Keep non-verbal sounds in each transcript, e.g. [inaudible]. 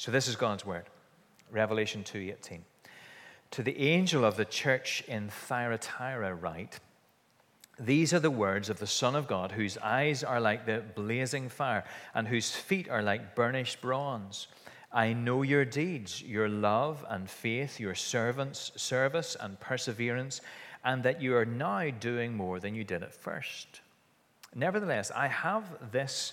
So this is God's word. Revelation 2:18. To the angel of the church in Thyatira write, these are the words of the Son of God, whose eyes are like the blazing fire, and whose feet are like burnished bronze. I know your deeds, your love and faith, your servants' service and perseverance, and that you are now doing more than you did at first. Nevertheless, I have this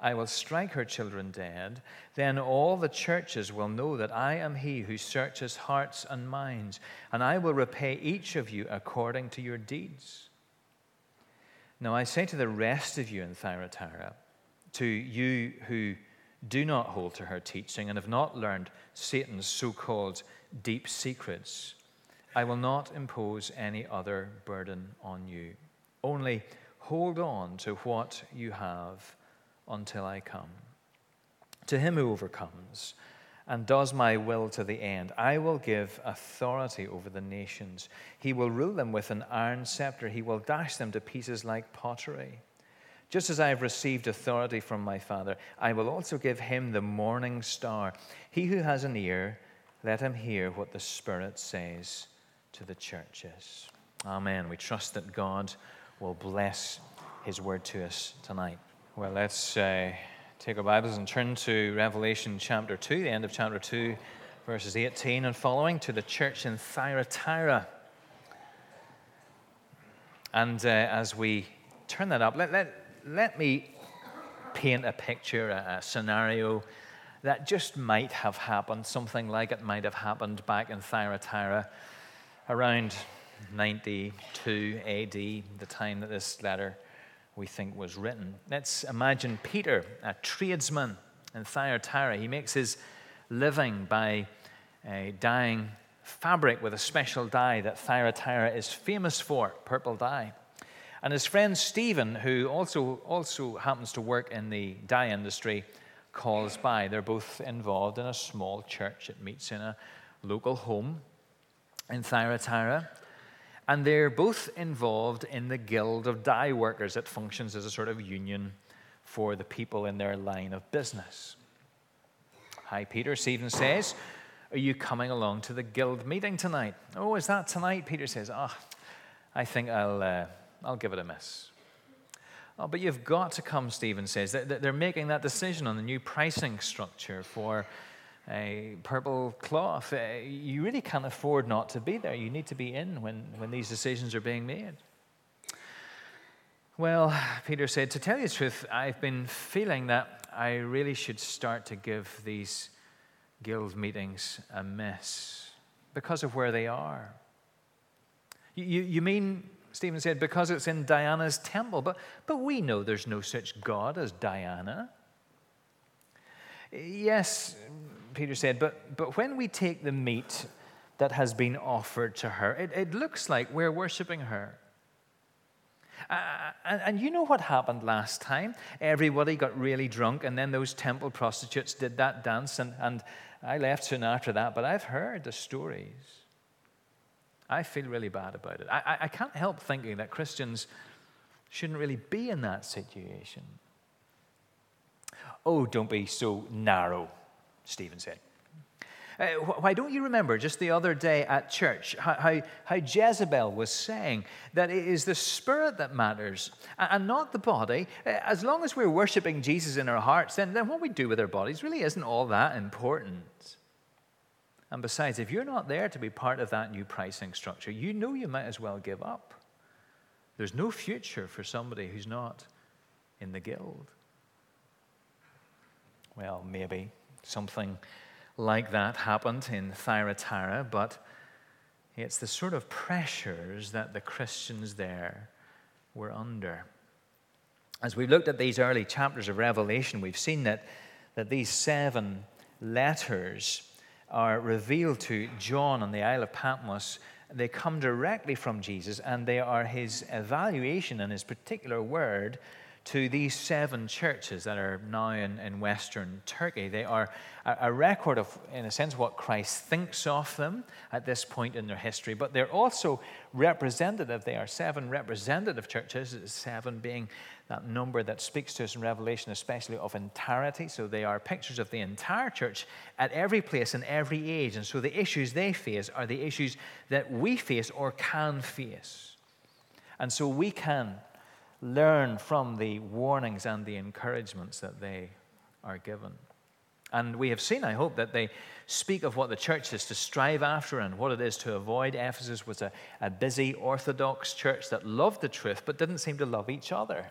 I will strike her children dead. Then all the churches will know that I am he who searches hearts and minds, and I will repay each of you according to your deeds. Now I say to the rest of you in Thyatira, to you who do not hold to her teaching and have not learned Satan's so called deep secrets, I will not impose any other burden on you. Only hold on to what you have until I come. To him who overcomes and does my will to the end, I will give authority over the nations. He will rule them with an iron scepter, he will dash them to pieces like pottery. Just as I have received authority from my Father, I will also give him the morning star. He who has an ear, let him hear what the Spirit says to the churches. Amen. We trust that God will bless his word to us tonight. Well, let's uh, take our Bibles and turn to Revelation chapter 2, the end of chapter 2, verses 18 and following, to the church in Thyatira. And uh, as we turn that up, let, let, let me paint a picture, a, a scenario that just might have happened, something like it might have happened back in Thyatira around 92 AD, the time that this letter we think was written. Let's imagine Peter, a tradesman in Thyatira. He makes his living by uh, dyeing fabric with a special dye that Thyatira is famous for, purple dye. And his friend Stephen, who also, also happens to work in the dye industry, calls by. They're both involved in a small church. It meets in a local home in Thyatira. And they're both involved in the Guild of Dye Workers. It functions as a sort of union for the people in their line of business. Hi, Peter. Stephen says, Are you coming along to the guild meeting tonight? Oh, is that tonight? Peter says, Ah, oh, I think I'll, uh, I'll give it a miss. Oh, but you've got to come, Stephen says. They're making that decision on the new pricing structure for a purple cloth. Uh, you really can't afford not to be there. You need to be in when, when these decisions are being made. Well, Peter said, to tell you the truth, I've been feeling that I really should start to give these guild meetings a miss because of where they are. You, you, you mean, Stephen said, because it's in Diana's temple, but, but we know there's no such God as Diana. Yes, Peter said, but, but when we take the meat that has been offered to her, it, it looks like we're worshiping her. Uh, and, and, you know what happened last time? Everybody got really drunk, and then those temple prostitutes did that dance, and, and I left soon after that, but I've heard the stories. I feel really bad about it. I, I can't help thinking that Christians shouldn't really be in that situation. Oh, don't be so narrow, Stephen said. Uh, why don't you remember just the other day at church how, how, how, Jezebel was saying that it is the spirit that matters and not the body? Uh, as long as we're worshiping Jesus in our hearts, then, then what we do with our bodies really isn't all that important. And besides, if you're not there to be part of that new pricing structure, you know you might as well give up. There's no future for somebody who's not in the guild. Well, maybe something like that happened in Thyatira, but it's the sort of pressures that the Christians there were under. As we've looked at these early chapters of Revelation, we've seen that, that these seven letters are revealed to John on the Isle of Patmos, they come directly from Jesus and they are his evaluation and his particular word to these seven churches that are now in, in Western Turkey. They are a, a, record of, in a sense, what Christ thinks of them at this point in their history, but they're also representative. They are seven representative churches, seven being that number that speaks to us in Revelation, especially of entirety. So they are pictures of the entire church at every place in every age. And so the issues they face are the issues that we face or can face. And so we can learn from the warnings and the encouragements that they are given. And we have seen, I hope, that they speak of what the church is to strive after and what it is to avoid. Ephesus was a, a busy Orthodox church that loved the truth but didn't seem to love each other.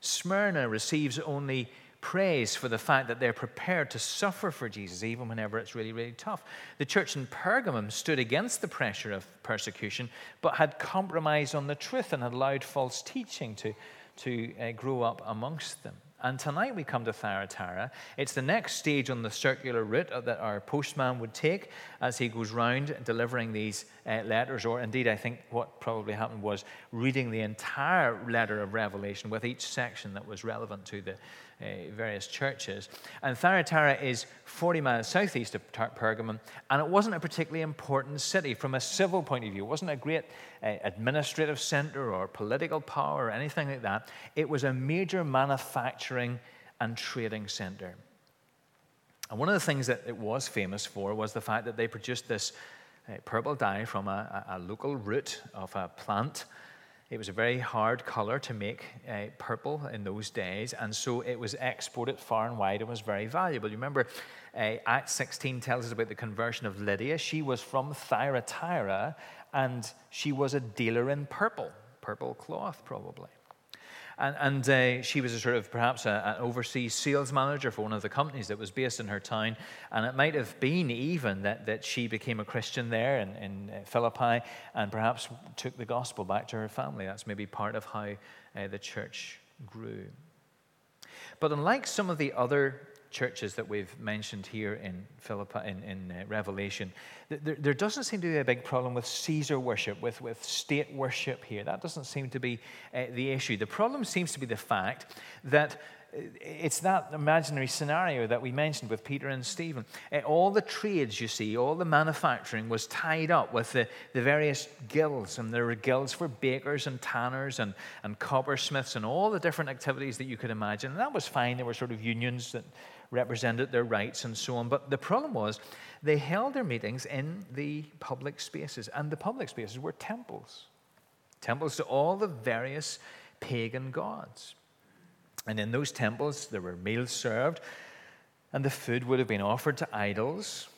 Smyrna receives only praise for the fact that they're prepared to suffer for Jesus, even whenever it's really, really tough. The church in Pergamum stood against the pressure of persecution, but had compromised on the truth and had allowed false teaching to, to uh, grow up amongst them. And tonight we come to Thyatira. It's the next stage on the circular route that our postman would take as he goes round delivering these uh, letters, or indeed, I think what probably happened was reading the entire letter of Revelation with each section that was relevant to the, uh, various churches. And Thyatira is 40 miles southeast of Pergamum, and it wasn't a particularly important city from a civil point of view. It wasn't a great uh, administrative center or political power or anything like that. It was a major manufacturing and trading center. And one of the things that it was famous for was the fact that they produced this uh, purple dye from a, a, local root of a plant it was a very hard color to make uh, purple in those days, and so it was exported far and wide and was very valuable. You remember, uh, Acts 16 tells us about the conversion of Lydia. She was from Thyatira, and she was a dealer in purple, purple cloth, probably. And, and uh, she was a sort of perhaps a, an overseas sales manager for one of the companies that was based in her town. And it might have been even that, that she became a Christian there in, in uh, Philippi and perhaps took the gospel back to her family. That's maybe part of how uh, the church grew. But unlike some of the other churches that we've mentioned here in Philippi, in, in uh, Revelation, there, there, doesn't seem to be a big problem with Caesar worship, with, with state worship here. That doesn't seem to be uh, the issue. The problem seems to be the fact that uh, it's that imaginary scenario that we mentioned with Peter and Stephen. Uh, all the trades you see, all the manufacturing was tied up with the, the various guilds, and there were guilds for bakers and tanners and, and coppersmiths and all the different activities that you could imagine. And that was fine. There were sort of unions that represented their rights and so on. But the problem was they held their meetings in the public spaces, and the public spaces were temples temples to all the various pagan gods. And in those temples, there were meals served, and the food would have been offered to idols.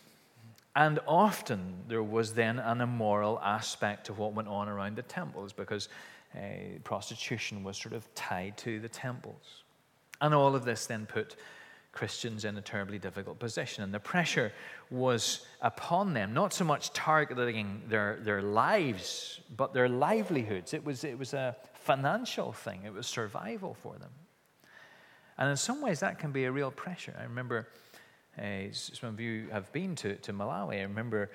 And often there was then an immoral aspect to what went on around the temples because uh, prostitution was sort of tied to the temples. And all of this then put Christians in a terribly difficult position. And the pressure was upon them, not so much targeting their, their lives, but their livelihoods. It was, it was a financial thing, it was survival for them. And in some ways, that can be a real pressure. I remember uh, some of you have been to, to Malawi. I remember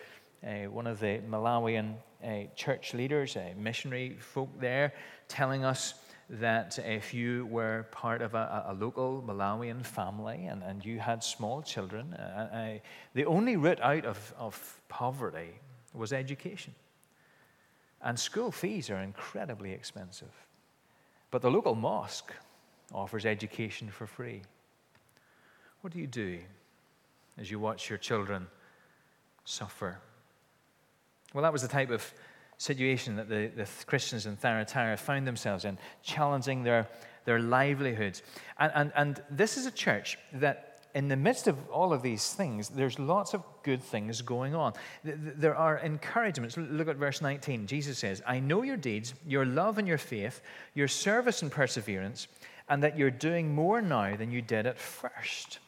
uh, one of the Malawian uh, church leaders, uh, missionary folk there, telling us that if you were part of a, a local Malawian family and, and you had small children, uh, uh, the only route out of, of poverty was education. And school fees are incredibly expensive. But the local mosque offers education for free. What do you do as you watch your children suffer? Well, that was the type of situation that the, the Christians in Thyatira found themselves in, challenging their, their livelihoods. And, and, and this is a church that in the midst of all of these things, there's lots of good things going on. There are encouragements. Look at verse 19. Jesus says, I know your deeds, your love and your faith, your service and perseverance, and that you're doing more now than you did at first.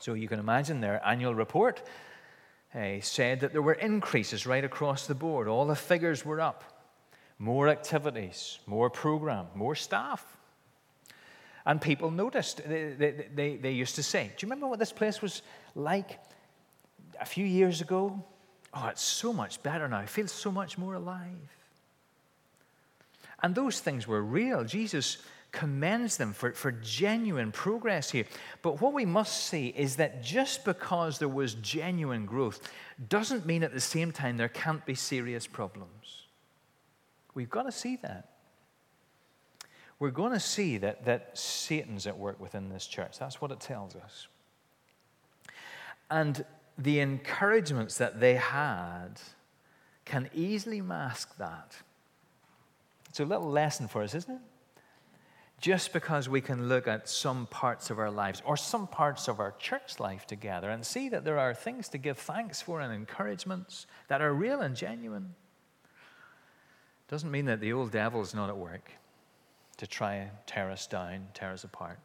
So you can imagine their annual report uh, said that there were increases right across the board. All the figures were up. More activities, more program, more staff. And people noticed. They, they, they, they used to say, Do you remember what this place was like a few years ago. Oh, it's so much better now. I feel so much more alive. And those things were real. Jesus commends them for, for genuine progress here. But what we must see is that just because there was genuine growth doesn't mean at the same time there can't be serious problems. We've got to see that. We're going to see that, that Satan's at work within this church. That's what it tells us. And the encouragements that they had can easily mask that. It's a little lesson for us, isn't it? Just because we can look at some parts of our lives or some parts of our church life together and see that there are things to give thanks for and encouragements that are real and genuine, doesn't mean that the old devil's not at work to try and tear us down, tear us apart.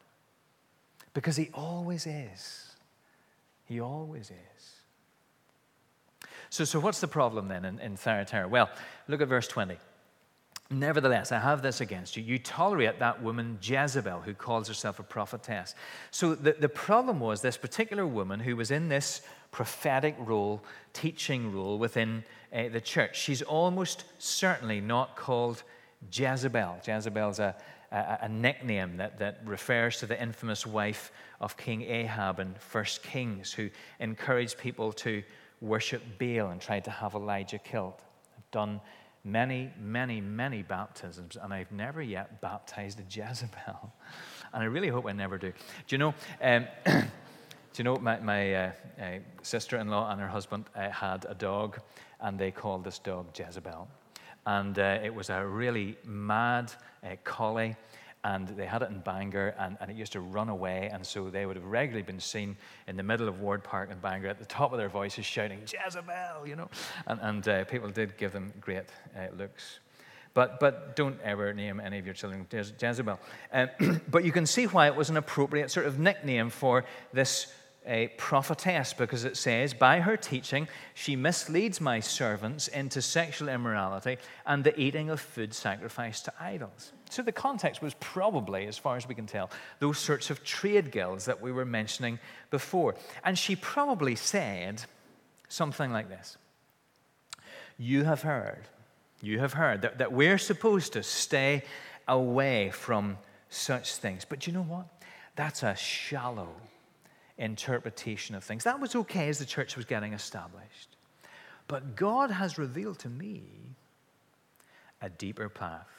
Because he always is. He always is. So, so what's the problem then in, in Thyatira? Well, look at verse 20. Nevertheless, I have this against you. You tolerate that woman Jezebel who calls herself a prophetess. So the, the problem was this particular woman who was in this prophetic role, teaching role within uh, the church. She's almost certainly not called Jezebel. Jezebel's a, a, a nickname that, that refers to the infamous wife of King Ahab in First Kings who encouraged people to worship Baal and tried to have Elijah killed. I've done many, many, many baptisms, and I've never yet baptized a Jezebel. [laughs] And I really hope I never do. Do you know? Um, [clears throat] do you know my, my uh, uh, sister-in-law and her husband uh, had a dog, and they called this dog Jezebel, and uh, it was a really mad uh, collie and they had it in Bangor, and, and it used to run away. And so they would have regularly been seen in the middle of Ward Park in Bangor at the top of their voices shouting, Jezebel, you know. And, and uh, people did give them great uh, looks. But, but don't ever name any of your children Jezebel. Uh, [clears throat] but you can see why it was an appropriate sort of nickname for this a prophetess because it says, By her teaching, she misleads my servants into sexual immorality and the eating of food sacrificed to idols. So the context was probably, as far as we can tell, those sorts of trade guilds that we were mentioning before. And she probably said something like this You have heard, you have heard that, that we're supposed to stay away from such things. But you know what? That's a shallow interpretation of things. That was okay as the church was getting established. But God has revealed to me a deeper path.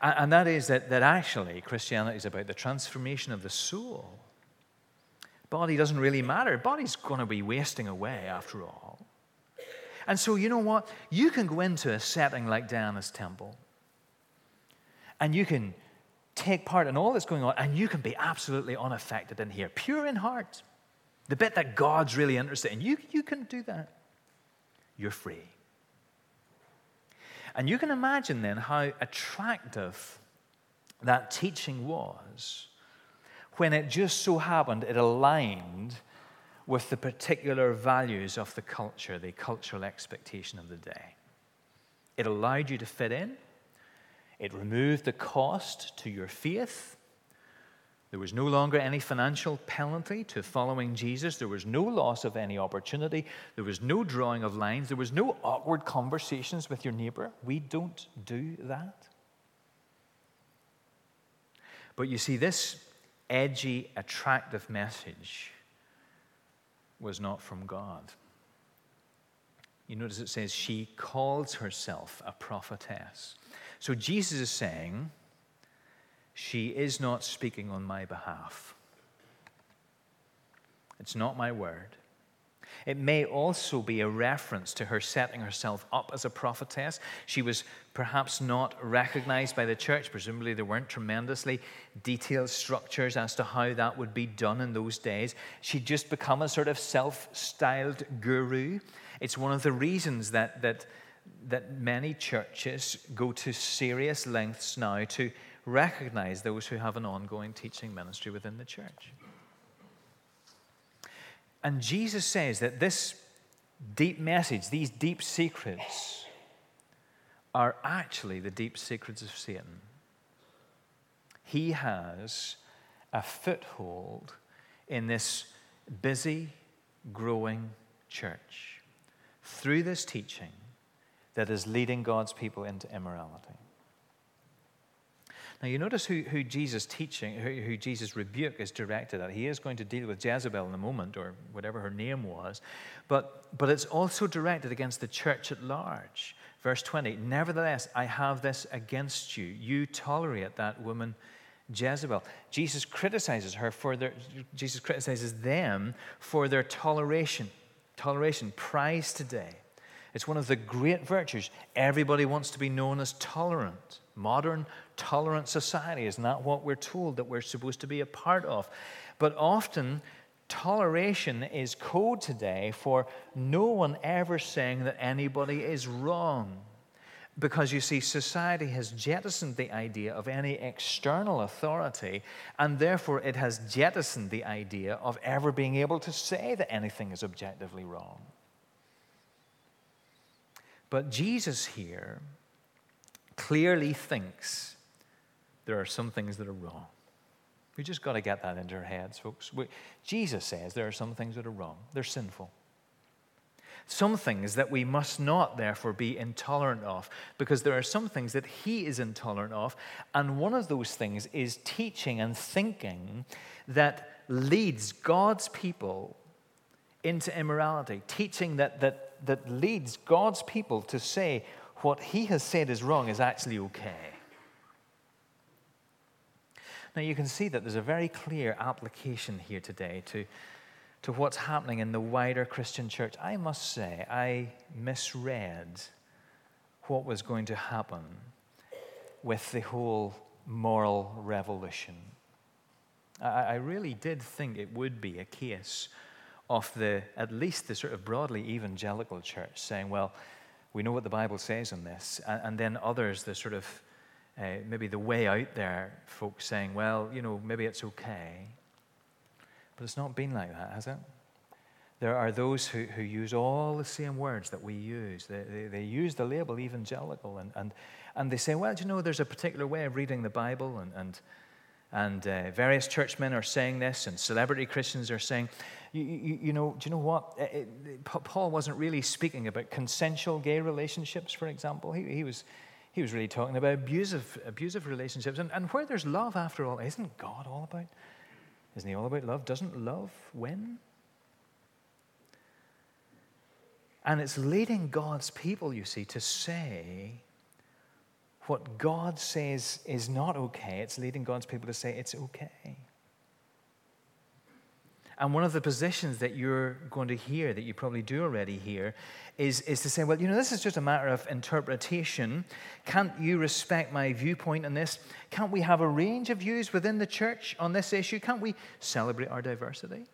And, that is that, that actually Christianity is about the transformation of the soul. Body doesn't really matter. Body's going to be wasting away after all. And so, you know what? You can go into a setting like Diana's temple and you can take part in all that's going on, and you can be absolutely unaffected in here, pure in heart. The bit that God's really interested in, you, you can do that. You're free. And you can imagine then how attractive that teaching was when it just so happened it aligned with the particular values of the culture, the cultural expectation of the day. It allowed you to fit in, it removed the cost to your faith. There was no longer any financial penalty to following Jesus. There was no loss of any opportunity. There was no drawing of lines. There was no awkward conversations with your neighbor. We don't do that. But you see, this edgy, attractive message was not from God. You notice it says she calls herself a prophetess. So Jesus is saying, She is not speaking on my behalf. It's not my word. It may also be a reference to her setting herself up as a prophetess. She was perhaps not recognized by the church. Presumably, there weren't tremendously detailed structures as to how that would be done in those days. She'd just become a sort of self styled guru. It's one of the reasons that, that that many churches go to serious lengths now to recognize those who have an ongoing teaching ministry within the church. And Jesus says that this deep message, these deep secrets, are actually the deep secrets of Satan. He has a foothold in this busy, growing church through this teaching that is leading God's people into immorality. Now, you notice who, who Jesus' teaching, who, who Jesus' rebuke is directed at. He is going to deal with Jezebel in a moment, or whatever her name was, but, but it's also directed against the church at large. Verse 20 Nevertheless, I have this against you. You tolerate that woman. Jezebel. Jesus criticizes her for their, Jesus criticizes them for their toleration. Toleration, prize today. It's one of the great virtues. Everybody wants to be known as tolerant. Modern tolerant society is not what we're told that we're supposed to be a part of. But often, toleration is code today for no one ever saying that anybody is wrong. Because you see, society has jettisoned the idea of any external authority, and therefore it has jettisoned the idea of ever being able to say that anything is objectively wrong. But Jesus here clearly thinks there are some things that are wrong. We just got to get that into our heads, folks. We, Jesus says there are some things that are wrong, they're sinful. Some things that we must not, therefore, be intolerant of, because there are some things that he is intolerant of. And one of those things is teaching and thinking that leads God's people into immorality, teaching that, that, that leads God's people to say what he has said is wrong is actually okay. Now, you can see that there's a very clear application here today to, to what's happening in the wider Christian church. I must say, I misread what was going to happen with the whole moral revolution. I, I really did think it would be a case of the, at least the sort of broadly evangelical church saying, well, we know what the Bible says on this. And, and then others, the sort of uh, maybe the way out there, folks saying, well, you know, maybe it's okay. But it's not been like that, has it? There are those who, who use all the same words that we use. They, they, they use the label evangelical, and, and, and they say, well, do you know, there's a particular way of reading the Bible, and, and, and uh, various churchmen are saying this, and celebrity Christians are saying, you, you, you know, do you know what? It, it, Paul wasn't really speaking about consensual gay relationships, for example. He, he was he was really talking about abusive, abusive relationships. And, and where there's love, after all, isn't God all about? Isn't He all about love? Doesn't love win? And it's leading God's people, you see, to say what God says is not okay. It's leading God's people to say it's okay. And one of the positions that you're going to hear, that you probably do already hear, is, is to say, well, you know, this is just a matter of interpretation. Can't you respect my viewpoint on this? Can't we have a range of views within the church on this issue? Can't we celebrate our diversity?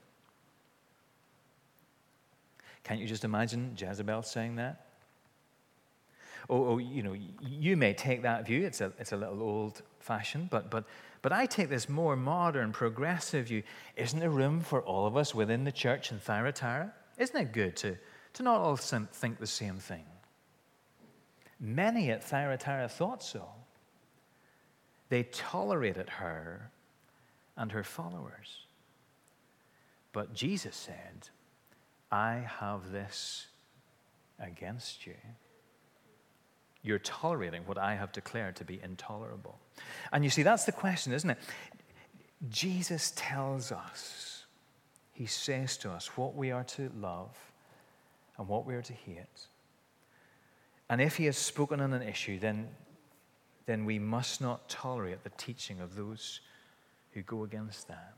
Can't you just imagine Jezebel saying that? Oh, you know, you may take that view. It's a, it's a little old fashioned, but, but but I take this more modern, progressive view. Isn't there room for all of us within the church in Thyatira? Isn't it good to, to not all think the same thing? Many at Thyatira thought so. They tolerated her and her followers. But Jesus said, I have this against you. You're tolerating what I have declared to be intolerable. And you see, that's the question, isn't it? Jesus tells us, He says to us what we are to love and what we are to hate. And if He has spoken on an issue, then, then we must not tolerate the teaching of those who go against that.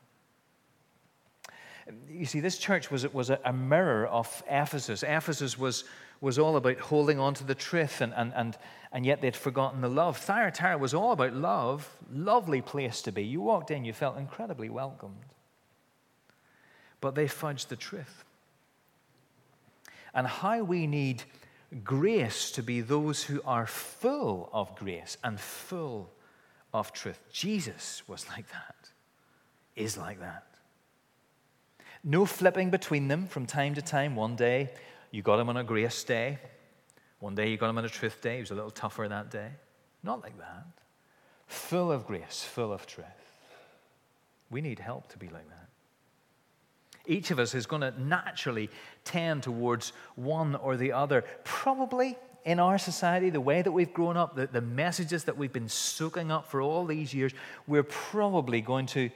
You see, this church was, was a, mirror of Ephesus. Ephesus was was all about holding on to the truth, and, and, and, and yet they'd forgotten the love. Thyatira was all about love, lovely place to be. You walked in, you felt incredibly welcomed. But they fudged the truth. And how we need grace to be those who are full of grace and full of truth. Jesus was like that, is like that. No flipping between them from time to time. One day, you got him on a grace day. One day you got him on a truth day. He was a little tougher that day. Not like that. Full of grace, full of truth. We need help to be like that. Each of us is going to naturally tend towards one or the other. Probably in our society, the way that we've grown up, the, the messages that we've been soaking up for all these years, we're probably going to,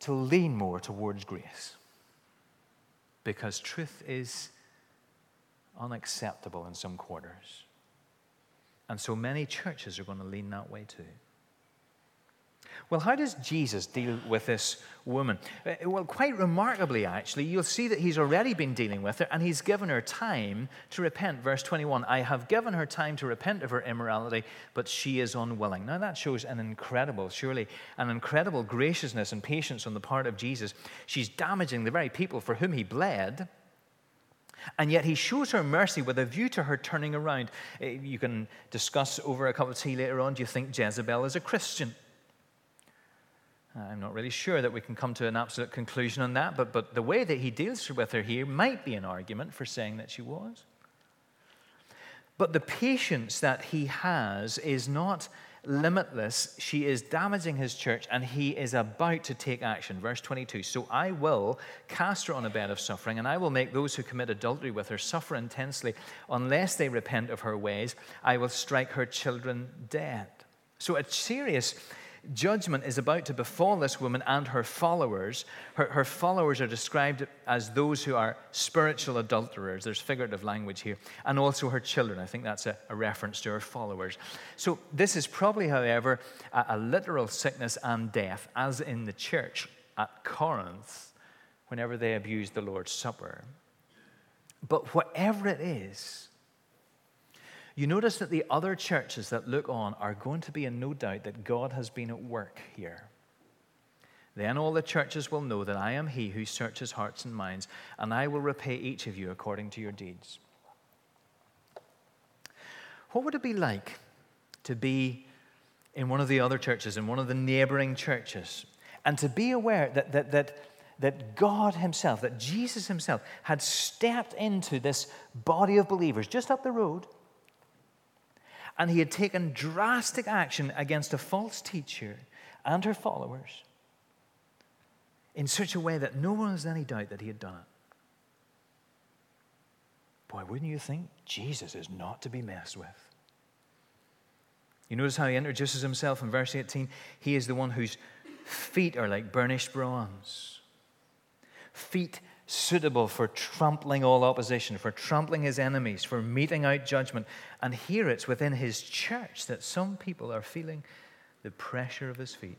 to lean more towards grace. Because truth is unacceptable in some quarters. And so many churches are going to lean that way too. Well, how does Jesus deal with this woman? Uh, well, quite remarkably, actually, you'll see that he's already been dealing with her and he's given her time to repent. Verse 21 I have given her time to repent of her immorality, but she is unwilling. Now, that shows an incredible, surely, an incredible graciousness and patience on the part of Jesus. She's damaging the very people for whom he bled. And yet he shows her mercy with a view to her turning around. Uh, you can discuss over a cup of tea later on do you think Jezebel is a Christian? Uh, I'm not really sure that we can come to an absolute conclusion on that, but, but the way that he deals with her here might be an argument for saying that she was. But the patience that he has is not limitless. She is damaging his church, and he is about to take action. Verse 22 So I will cast her on a bed of suffering, and I will make those who commit adultery with her suffer intensely. Unless they repent of her ways, I will strike her children dead. So a serious judgment is about to befall this woman and her followers. Her, her, followers are described as those who are spiritual adulterers. There's figurative language here. And also her children. I think that's a, a reference to her followers. So, this is probably, however, a, a literal sickness and death, as in the church at Corinth whenever they abused the Lord's Supper. But whatever it is, you notice that the other churches that look on are going to be in no doubt that God has been at work here. Then all the churches will know that I am He who searches hearts and minds, and I will repay each of you according to your deeds. What would it be like to be in one of the other churches, in one of the neighboring churches, and to be aware that, that, that, that God Himself, that Jesus Himself, had stepped into this body of believers just up the road and he had taken drastic action against a false teacher and her followers in such a way that no one has any doubt that he had done it. Boy, wouldn't you think Jesus is not to be messed with? You notice how he introduces himself in verse 18? He is the one whose feet are like burnished bronze. Feet suitable for trampling all opposition, for trampling his enemies, for meting out judgment. And here it's within his church that some people are feeling the pressure of his feet.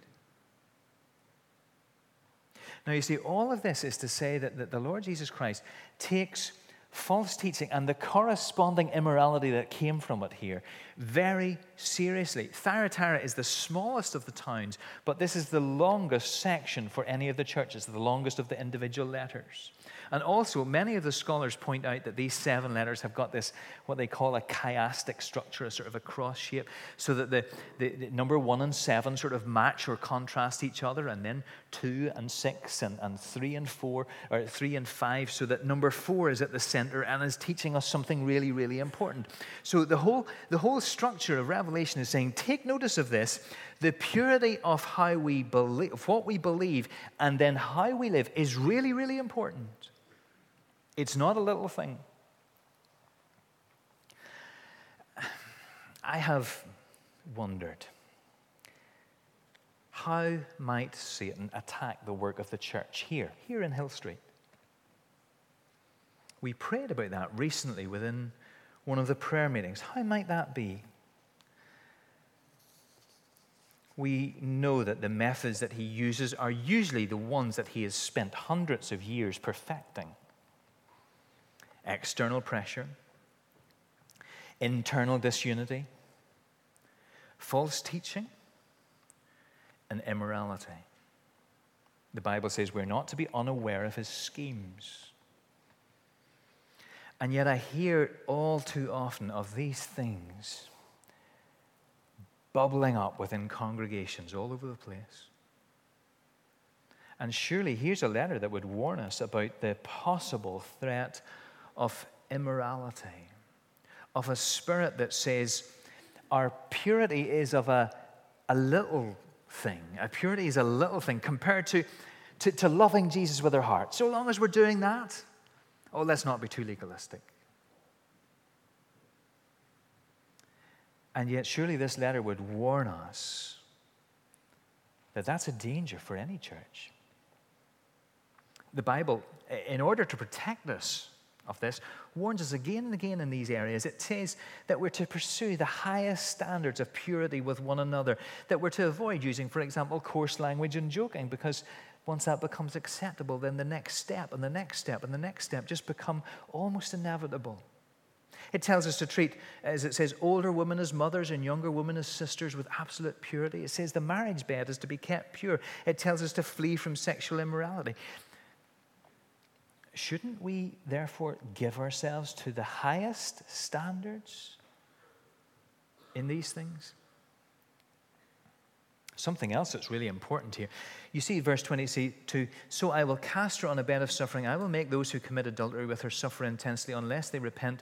Now, you see, all of this is to say that, that the Lord Jesus Christ takes false teaching and the corresponding immorality that came from it here very seriously. Thyatira is the smallest of the towns, but this is the longest section for any of the churches, the longest of the individual letters. And also, many of the scholars point out that these seven letters have got this, what they call a chiastic structure, a sort of a cross shape, so that the, the, the number one and seven sort of match or contrast each other, and then two and six and, and three and four, or three and five, so that number four is at the center and is teaching us something really, really important. So the whole, the whole structure of Revelation is saying, take notice of this. The purity of how we believe, of what we believe, and then how we live is really, really important. It's not a little thing. I have wondered how might Satan attack the work of the church here, here in Hill Street? We prayed about that recently within one of the prayer meetings. How might that be? We know that the methods that he uses are usually the ones that he has spent hundreds of years perfecting external pressure, internal disunity, false teaching, and immorality. The Bible says we're not to be unaware of his schemes. And yet, I hear all too often of these things bubbling up within congregations all over the place. And surely, here's a letter that would warn us about the possible threat of immorality, of a spirit that says our purity is of a, a little thing. A purity is a little thing compared to, to, to loving Jesus with our heart. So long as we're doing that, oh, let's not be too legalistic. And yet, surely this letter would warn us that that's a danger for any church. The Bible, in order to protect us of this, warns us again and again in these areas. It says that we're to pursue the highest standards of purity with one another, that we're to avoid using, for example, coarse language and joking, because once that becomes acceptable, then the next step and the next step and the next step just become almost inevitable. It tells us to treat, as it says, older women as mothers and younger women as sisters with absolute purity. It says the marriage bed is to be kept pure. It tells us to flee from sexual immorality. Shouldn't we therefore give ourselves to the highest standards in these things? Something else that's really important here. You see, verse 22 So I will cast her on a bed of suffering. I will make those who commit adultery with her suffer intensely unless they repent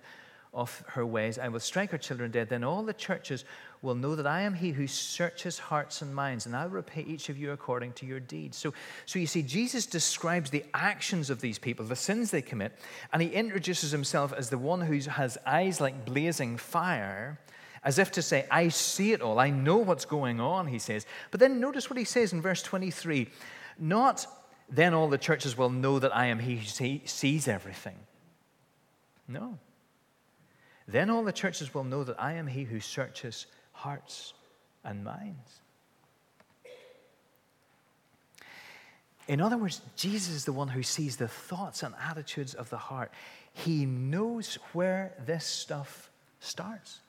of her ways. I will strike her children dead. Then all the churches will know that I am he who searches hearts and minds, and I will repay each of you according to your deeds. So, so you see, Jesus describes the actions of these people, the sins they commit, and he introduces himself as the one who has eyes like blazing fire as if to say, I see it all, I know what's going on, he says. But then notice what he says in verse 23 not then all the churches will know that I am he who sees everything. No. Then all the churches will know that I am he who searches hearts and minds. In other words, Jesus is the one who sees the thoughts and attitudes of the heart. He knows where this stuff starts.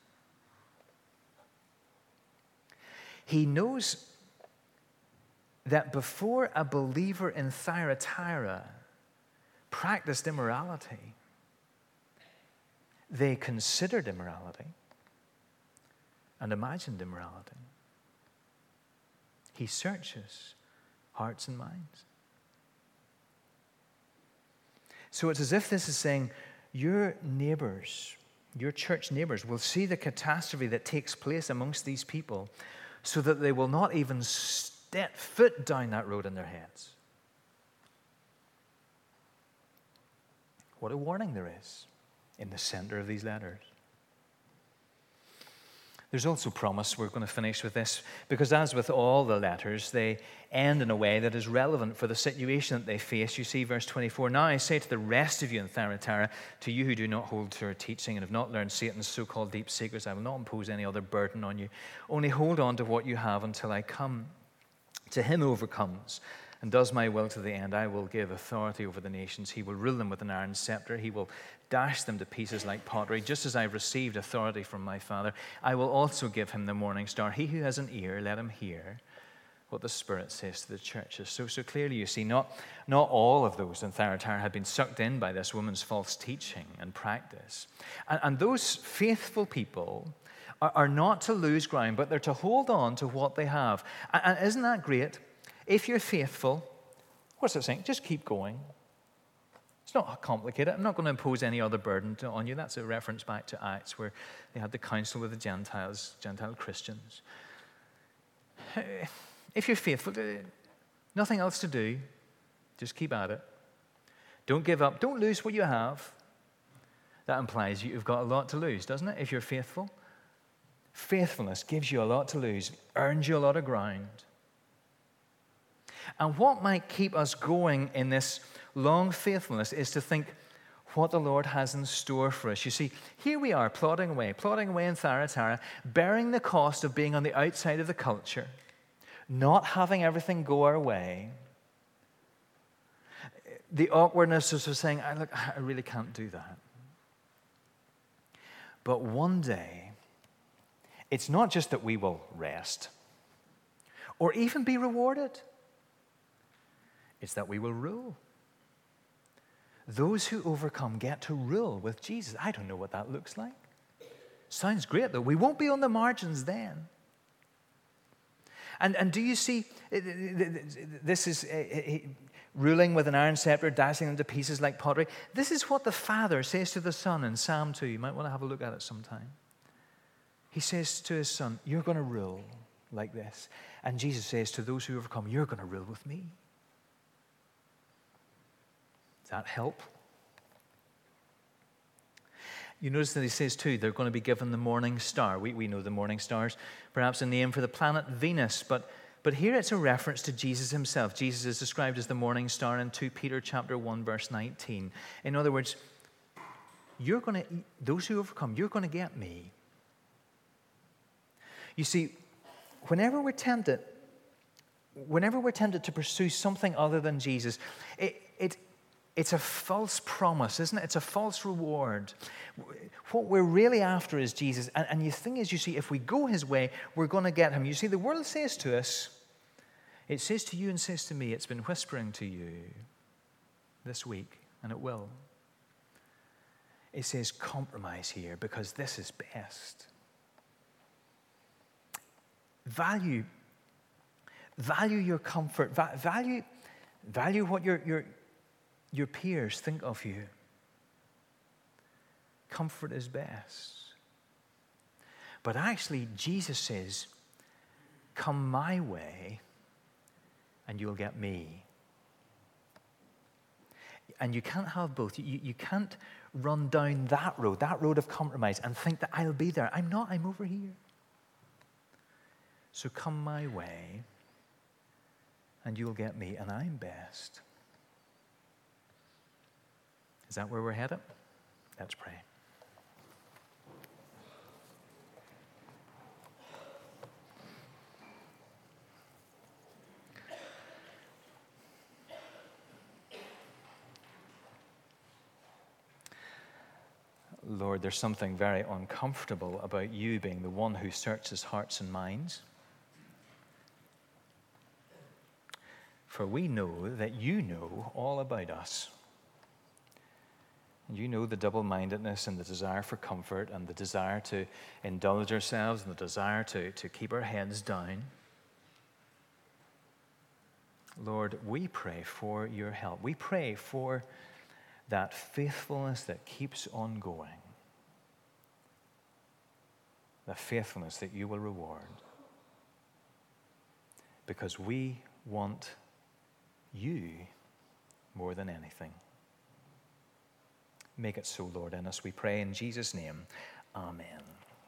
He knows that before a believer in Thyatira practiced immorality, they considered immorality and imagined immorality. He searches hearts and minds. So it's as if this is saying, Your neighbors, your church neighbors, will see the catastrophe that takes place amongst these people so that they will not even step foot down that road in their heads. What a warning there is in the center of these letters. There's also promise. We're going to finish with this because, as with all the letters, they end in a way that is relevant for the situation that they face. You see, verse 24 Now I say to the rest of you in Thyatira, to you who do not hold to our teaching and have not learned Satan's so called deep secrets, I will not impose any other burden on you. Only hold on to what you have until I come. To him who overcomes and does my will to the end, I will give authority over the nations. He will rule them with an iron scepter. He will dash them to pieces like pottery, just as I've received authority from my Father. I will also give him the morning star. He who has an ear, let him hear what the Spirit says to the churches. So, so clearly, you see, not, not all of those in Thyatira had been sucked in by this woman's false teaching and practice. And, and those faithful people are, are, not to lose ground, but they're to hold on to what they have. And, and isn't that great? If you're faithful, what's it saying? Just keep going. It's not complicated. I'm not going to impose any other burden on you. That's a reference back to Acts where they had the council with the Gentiles, Gentile Christians. If you're faithful, uh, nothing else to do, just keep at it. Don't give up. Don't lose what you have. That implies you've got a lot to lose, doesn't it? If you're faithful. Faithfulness gives you a lot to lose, earns you a lot of ground. And what might keep us going in this long faithfulness is to think what the Lord has in store for us. You see, here we are plodding away, plodding away in Thyatira, bearing the cost of being on the outside of the culture, not having everything go our way. The awkwardness of saying, I, look, I really can't do that. But one day, it's not just that we will rest or even be rewarded, it's that we will rule. Those who overcome get to rule with Jesus. I don't know what that looks like. Sounds great, though. We won't be on the margins then. And, and do you see, this is eh, eh, eh, ruling with an iron scepter, dashing them to pieces like pottery. This is what the Father says to the Son in Psalm 2. You might want to have a look at it sometime. He says to his Son, You're going to rule like this. And Jesus says to those who overcome, You're going to rule with me. That help? You notice that he says, too, they're going to be given the morning star. We, we know the morning stars, perhaps a name for the planet Venus, but, but here it's a reference to Jesus himself. Jesus is described as the morning star in 2 Peter chapter 1, verse 19. In other words, you're going to, those who overcome, you're going to get me. You see, whenever we're tempted, whenever we're tempted to pursue something other than Jesus, it, it, it's a false promise, isn't it? It's a false reward. What we're really after is Jesus. And, and the thing is, you see, if we go his way, we're going to get him. You see, the world says to us, it says to you and says to me, it's been whispering to you this week, and it will. It says, compromise here because this is best. Value, value your comfort, value, value what your, your, your peers think of you. Comfort is best. But actually, Jesus says, Come my way, and you'll get me. And you can't have both. You, you can't run down that road, that road of compromise, and think that I'll be there. I'm not, I'm over here. So come my way, and you'll get me, and I'm best. Is that where we're headed? Let's pray. Lord, there's something very uncomfortable about you being the one who searches hearts and minds. For we know that you know all about us. You know the double mindedness and the desire for comfort and the desire to indulge ourselves and the desire to, to keep our heads down. Lord, we pray for your help. We pray for that faithfulness that keeps on going, the faithfulness that you will reward. Because we want you more than anything. Make it so, Lord, in us, we pray in Jesus' name. Amen.